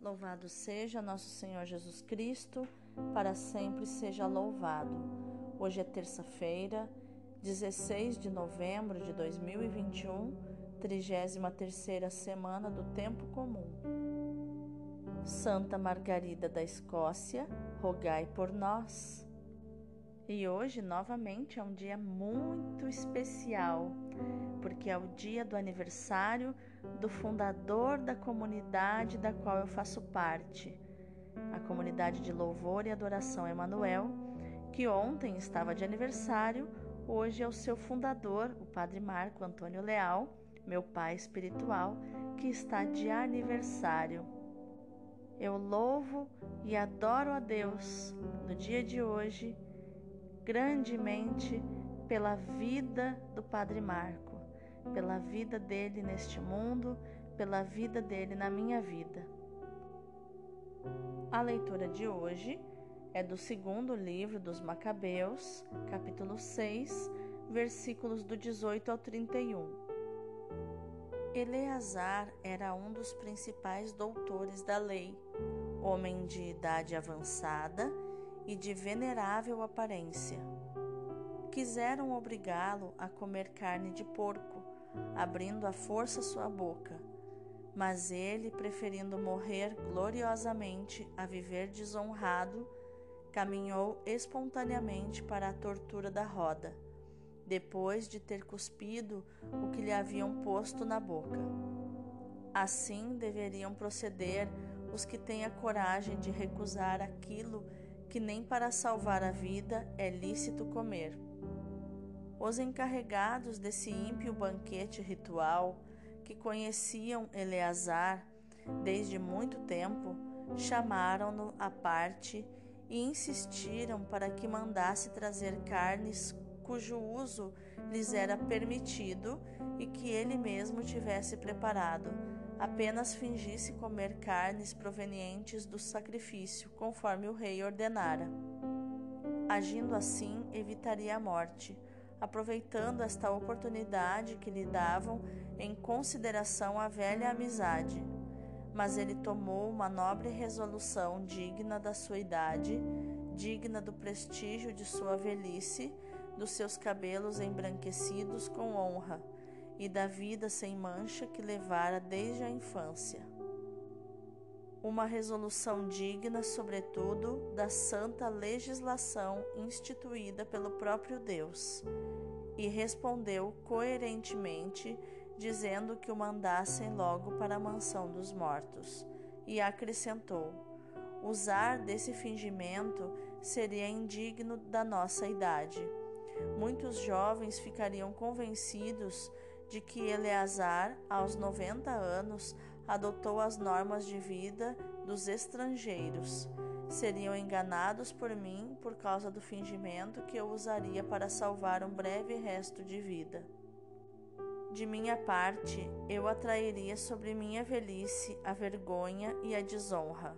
Louvado seja nosso Senhor Jesus Cristo, para sempre seja louvado. Hoje é terça-feira, 16 de novembro de 2021, 33 semana do Tempo Comum. Santa Margarida da Escócia, rogai por nós. E hoje, novamente, é um dia muito especial, porque é o dia do aniversário do fundador da comunidade da qual eu faço parte, a comunidade de louvor e adoração Emanuel, que ontem estava de aniversário, hoje é o seu fundador, o Padre Marco Antônio Leal, meu pai espiritual, que está de aniversário. Eu louvo e adoro a Deus no dia de hoje grandemente pela vida do Padre Marco, pela vida dele neste mundo, pela vida dele na minha vida. A leitura de hoje é do segundo livro dos Macabeus, capítulo 6, versículos do 18 ao 31. Eleazar era um dos principais doutores da lei, homem de idade avançada e de venerável aparência. Quiseram obrigá-lo a comer carne de porco, abrindo à força sua boca. Mas ele, preferindo morrer gloriosamente a viver desonrado, caminhou espontaneamente para a tortura da roda, depois de ter cuspido o que lhe haviam posto na boca. Assim deveriam proceder os que têm a coragem de recusar aquilo que nem para salvar a vida é lícito comer. Os encarregados desse ímpio banquete ritual, que conheciam Eleazar desde muito tempo, chamaram-no à parte e insistiram para que mandasse trazer carnes cujo uso lhes era permitido e que ele mesmo tivesse preparado apenas fingisse comer carnes provenientes do sacrifício, conforme o rei ordenara. Agindo assim, evitaria a morte, aproveitando esta oportunidade que lhe davam em consideração a velha amizade. Mas ele tomou uma nobre resolução digna da sua idade, digna do prestígio de sua velhice, dos seus cabelos embranquecidos com honra e da vida sem mancha que levara desde a infância. Uma resolução digna, sobretudo, da santa legislação instituída pelo próprio Deus, e respondeu coerentemente, dizendo que o mandassem logo para a mansão dos mortos, e acrescentou: usar desse fingimento seria indigno da nossa idade. Muitos jovens ficariam convencidos de que Eleazar, aos 90 anos, adotou as normas de vida dos estrangeiros. Seriam enganados por mim por causa do fingimento que eu usaria para salvar um breve resto de vida. De minha parte, eu atrairia sobre minha velhice a vergonha e a desonra,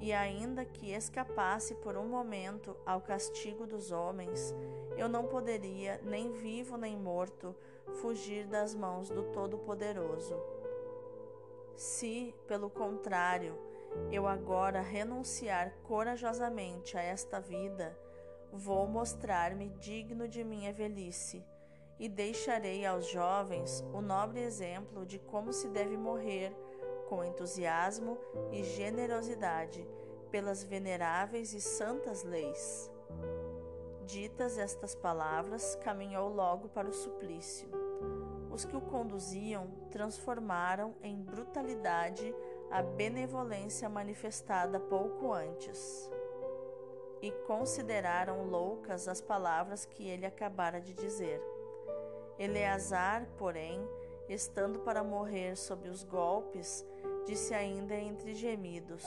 e ainda que escapasse por um momento ao castigo dos homens, eu não poderia, nem vivo nem morto, fugir das mãos do Todo-Poderoso. Se, pelo contrário, eu agora renunciar corajosamente a esta vida, vou mostrar-me digno de minha velhice e deixarei aos jovens o nobre exemplo de como se deve morrer com entusiasmo e generosidade pelas veneráveis e santas leis. Ditas estas palavras, caminhou logo para o suplício. Os que o conduziam transformaram em brutalidade a benevolência manifestada pouco antes e consideraram loucas as palavras que ele acabara de dizer. Eleazar, porém, estando para morrer sob os golpes, disse ainda entre gemidos: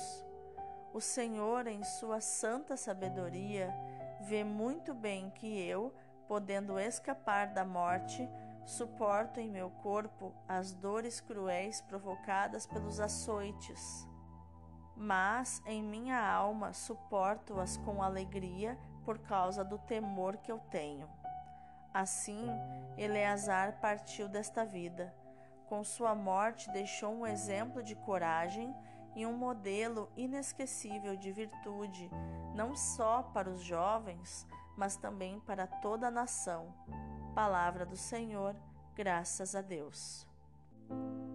O Senhor, em sua santa sabedoria, vê muito bem que eu, podendo escapar da morte, suporto em meu corpo as dores cruéis provocadas pelos açoites. Mas em minha alma suporto-as com alegria por causa do temor que eu tenho. Assim, Eleazar partiu desta vida. Com sua morte, deixou um exemplo de coragem e um modelo inesquecível de virtude, não só para os jovens, mas também para toda a nação. Palavra do Senhor, graças a Deus.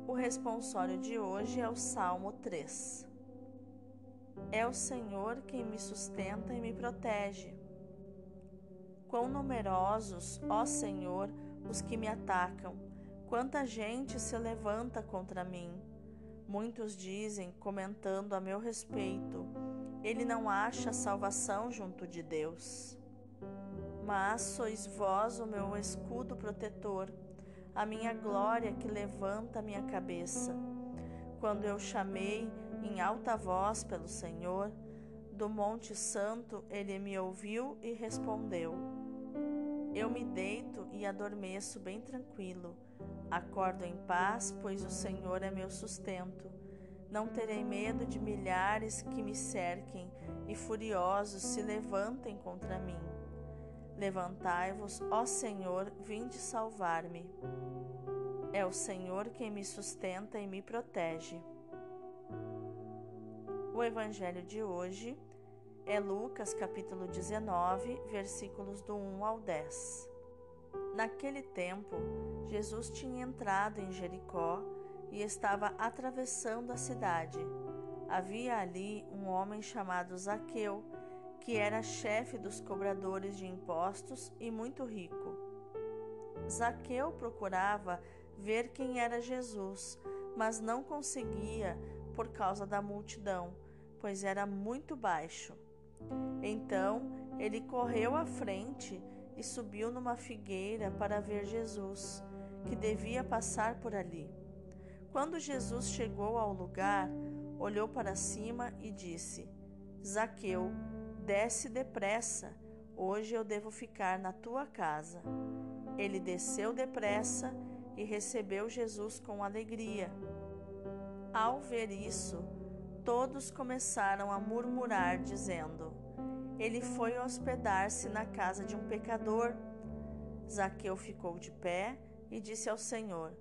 O responsório de hoje é o Salmo 3. É o Senhor quem me sustenta e me protege. Quão numerosos, ó Senhor, os que me atacam, quanta gente se levanta contra mim. Muitos dizem, comentando a meu respeito, ele não acha salvação junto de Deus. Mas sois vós o meu escudo protetor, a minha glória que levanta a minha cabeça. Quando eu chamei em alta voz pelo Senhor, do Monte Santo ele me ouviu e respondeu. Eu me deito e adormeço bem tranquilo. Acordo em paz, pois o Senhor é meu sustento. Não terei medo de milhares que me cerquem e furiosos se levantem contra mim. Levantai-vos, ó Senhor, vinde salvar-me. É o Senhor quem me sustenta e me protege. O evangelho de hoje é Lucas capítulo 19, versículos do 1 ao 10. Naquele tempo, Jesus tinha entrado em Jericó e estava atravessando a cidade. Havia ali um homem chamado Zaqueu, que era chefe dos cobradores de impostos e muito rico. Zaqueu procurava ver quem era Jesus, mas não conseguia por causa da multidão, pois era muito baixo. Então ele correu à frente e subiu numa figueira para ver Jesus, que devia passar por ali. Quando Jesus chegou ao lugar, olhou para cima e disse: Zaqueu, desce depressa, hoje eu devo ficar na tua casa. Ele desceu depressa e recebeu Jesus com alegria. Ao ver isso, todos começaram a murmurar, dizendo: Ele foi hospedar-se na casa de um pecador. Zaqueu ficou de pé e disse ao Senhor: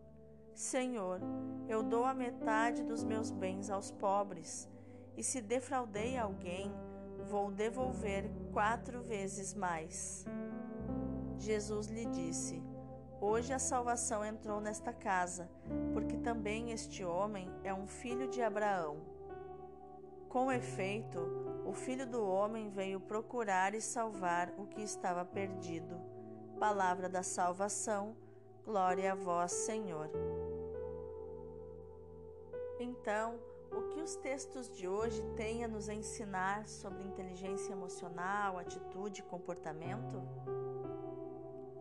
Senhor, eu dou a metade dos meus bens aos pobres, e se defraudei alguém, vou devolver quatro vezes mais. Jesus lhe disse: Hoje a salvação entrou nesta casa, porque também este homem é um filho de Abraão. Com efeito, o Filho do Homem veio procurar e salvar o que estava perdido. Palavra da salvação, glória a vós, Senhor. Então, o que os textos de hoje têm a nos ensinar sobre inteligência emocional, atitude e comportamento?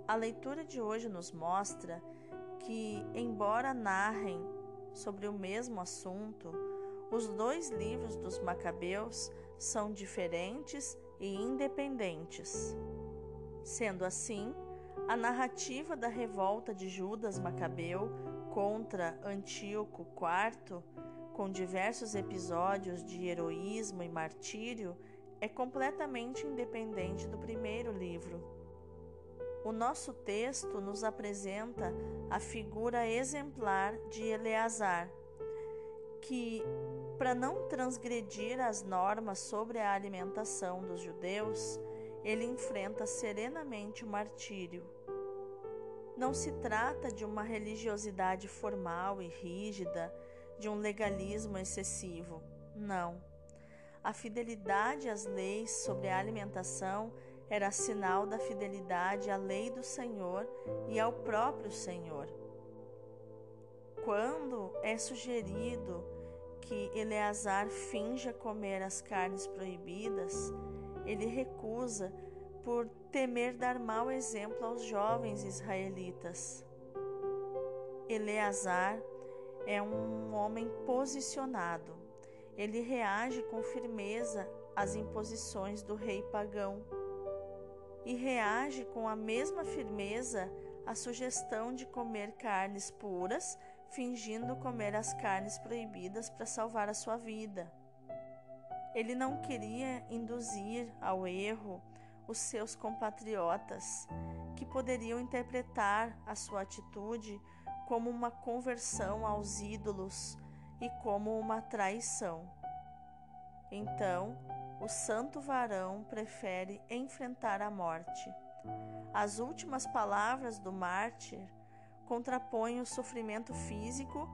A leitura de hoje nos mostra que, embora narrem sobre o mesmo assunto, os dois livros dos Macabeus são diferentes e independentes. Sendo assim, a narrativa da revolta de Judas Macabeu contra Antíoco IV, com diversos episódios de heroísmo e martírio, é completamente independente do primeiro livro. O nosso texto nos apresenta a figura exemplar de Eleazar, que, para não transgredir as normas sobre a alimentação dos judeus, ele enfrenta serenamente o martírio. Não se trata de uma religiosidade formal e rígida, de um legalismo excessivo. Não. A fidelidade às leis sobre a alimentação era sinal da fidelidade à lei do Senhor e ao próprio Senhor. Quando é sugerido que Eleazar finja comer as carnes proibidas, ele recusa por temer dar mau exemplo aos jovens israelitas. Eleazar é um homem posicionado. Ele reage com firmeza às imposições do rei pagão e reage com a mesma firmeza à sugestão de comer carnes puras fingindo comer as carnes proibidas para salvar a sua vida. Ele não queria induzir ao erro os seus compatriotas, que poderiam interpretar a sua atitude como uma conversão aos ídolos e como uma traição. Então, o santo varão prefere enfrentar a morte. As últimas palavras do mártir contrapõem o sofrimento físico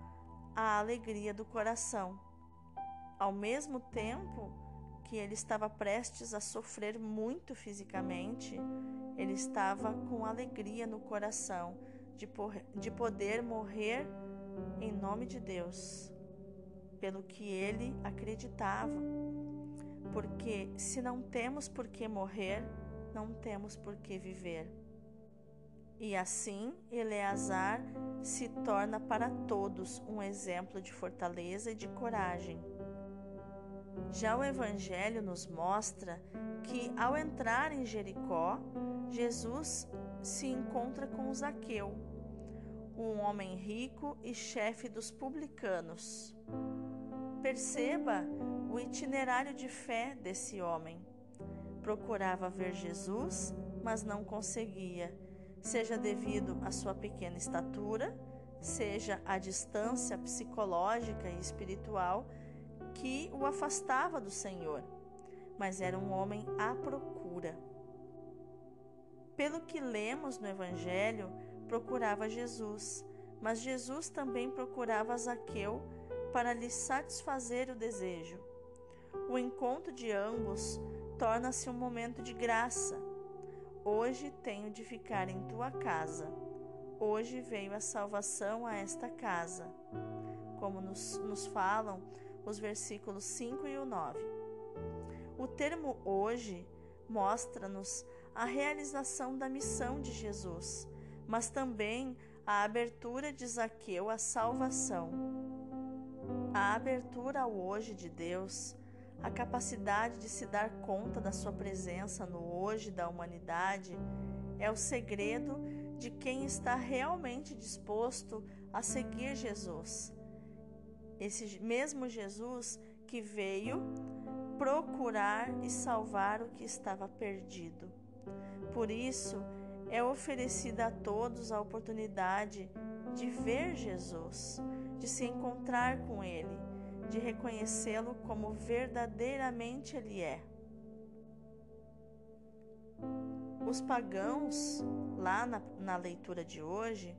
à alegria do coração. Ao mesmo tempo que ele estava prestes a sofrer muito fisicamente, ele estava com alegria no coração de, de poder morrer em nome de Deus, pelo que ele acreditava. Porque se não temos por que morrer, não temos por que viver. E assim, Eleazar se torna para todos um exemplo de fortaleza e de coragem. Já o Evangelho nos mostra que, ao entrar em Jericó, Jesus se encontra com Zaqueu, um homem rico e chefe dos publicanos. Perceba o itinerário de fé desse homem. Procurava ver Jesus, mas não conseguia, seja devido à sua pequena estatura, seja a distância psicológica e espiritual que o afastava do Senhor, mas era um homem à procura. Pelo que lemos no Evangelho, procurava Jesus, mas Jesus também procurava Zaqueu para lhe satisfazer o desejo. O encontro de ambos torna-se um momento de graça. Hoje tenho de ficar em tua casa. Hoje veio a salvação a esta casa. Como nos, nos falam os versículos 5 e o 9. O termo hoje mostra-nos a realização da missão de Jesus, mas também a abertura de Zaqueu à salvação. A abertura ao hoje de Deus, a capacidade de se dar conta da sua presença no hoje da humanidade, é o segredo de quem está realmente disposto a seguir Jesus. Esse mesmo Jesus que veio procurar e salvar o que estava perdido. Por isso, é oferecida a todos a oportunidade de ver Jesus, de se encontrar com Ele, de reconhecê-lo como verdadeiramente Ele é. Os pagãos, lá na, na leitura de hoje,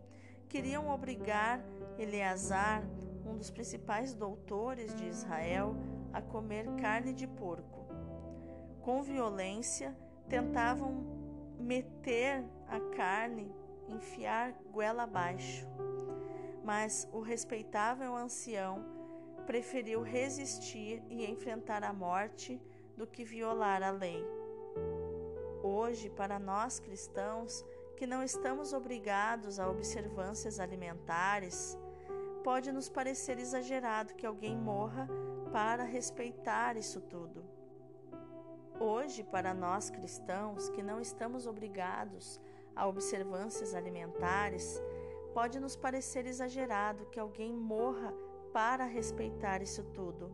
queriam obrigar Eleazar, um dos principais doutores de Israel, a comer carne de porco. Com violência, tentavam meter a carne, enfiar goela abaixo. Mas o respeitável ancião preferiu resistir e enfrentar a morte do que violar a lei. Hoje, para nós cristãos, que não estamos obrigados a observâncias alimentares, pode nos parecer exagerado que alguém morra para respeitar isso tudo. Hoje, para nós cristãos que não estamos obrigados a observâncias alimentares, pode nos parecer exagerado que alguém morra para respeitar isso tudo.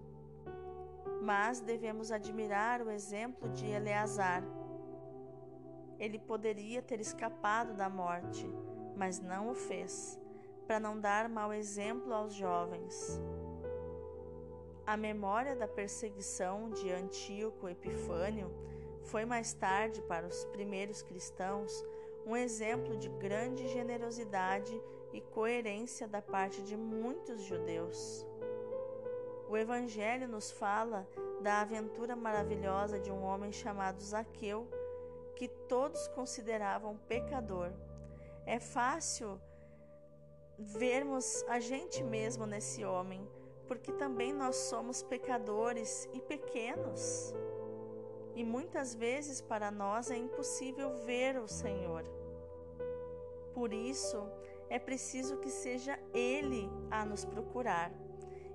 Mas devemos admirar o exemplo de Eleazar. Ele poderia ter escapado da morte, mas não o fez, para não dar mau exemplo aos jovens. A memória da perseguição de Antíoco Epifânio foi mais tarde para os primeiros cristãos um exemplo de grande generosidade e coerência da parte de muitos judeus. O Evangelho nos fala da aventura maravilhosa de um homem chamado Zaqueu, que todos consideravam pecador. É fácil vermos a gente mesmo nesse homem porque também nós somos pecadores e pequenos. E muitas vezes para nós é impossível ver o Senhor. Por isso, é preciso que seja Ele a nos procurar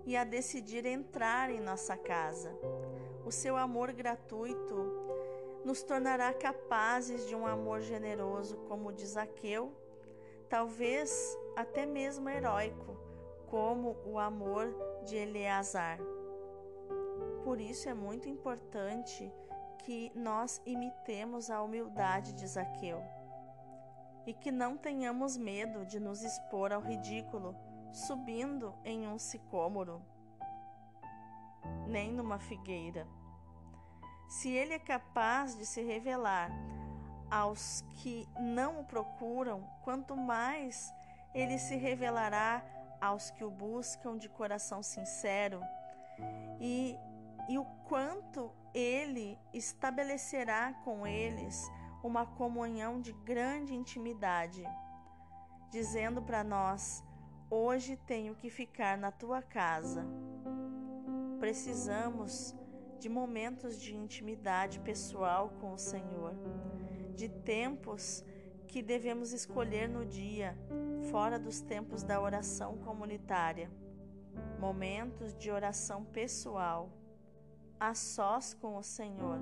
e a decidir entrar em nossa casa. O seu amor gratuito nos tornará capazes de um amor generoso, como diz Zaqueu, talvez até mesmo heróico, como o amor de Eleazar. Por isso é muito importante que nós imitemos a humildade de Zaqueu e que não tenhamos medo de nos expor ao ridículo subindo em um sicômoro. nem numa figueira. Se ele é capaz de se revelar aos que não o procuram, quanto mais ele se revelará aos que o buscam de coração sincero, e, e o quanto ele estabelecerá com eles uma comunhão de grande intimidade, dizendo para nós: Hoje tenho que ficar na tua casa. Precisamos de momentos de intimidade pessoal com o Senhor, de tempos que devemos escolher no dia, fora dos tempos da oração comunitária, momentos de oração pessoal, a sós com o Senhor.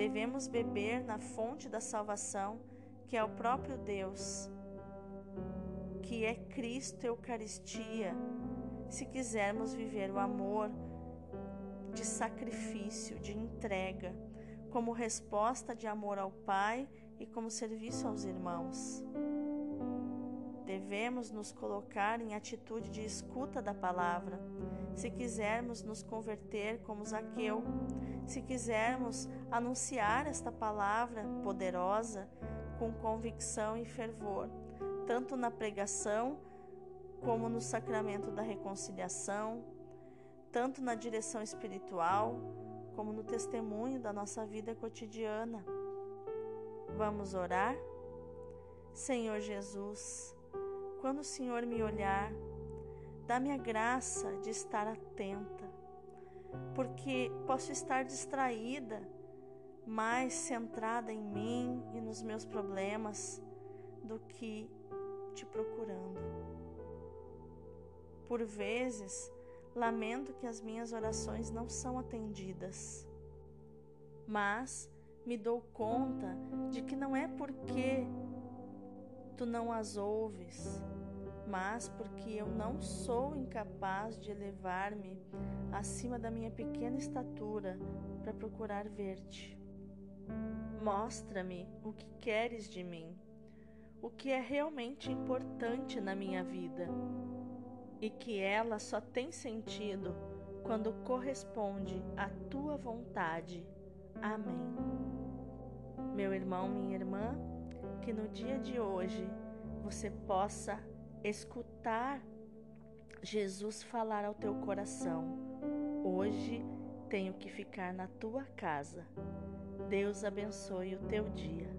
Devemos beber na fonte da salvação, que é o próprio Deus, que é Cristo Eucaristia, se quisermos viver o amor de sacrifício, de entrega, como resposta de amor ao Pai e como serviço aos irmãos. Devemos nos colocar em atitude de escuta da palavra, se quisermos nos converter como Zaqueu, se quisermos anunciar esta palavra poderosa com convicção e fervor, tanto na pregação como no sacramento da reconciliação, tanto na direção espiritual como no testemunho da nossa vida cotidiana. Vamos orar? Senhor Jesus, quando o Senhor me olhar, dá-me a graça de estar atenta, porque posso estar distraída, mais centrada em mim e nos meus problemas do que te procurando. Por vezes, lamento que as minhas orações não são atendidas, mas me dou conta de que não é porque tu não as ouves, mas porque eu não sou incapaz de elevar-me acima da minha pequena estatura para procurar ver-te. Mostra-me o que queres de mim, o que é realmente importante na minha vida e que ela só tem sentido quando corresponde à tua vontade. Amém. Meu irmão, minha irmã, que no dia de hoje você possa escutar Jesus falar ao teu coração. Hoje tenho que ficar na tua casa. Deus abençoe o teu dia.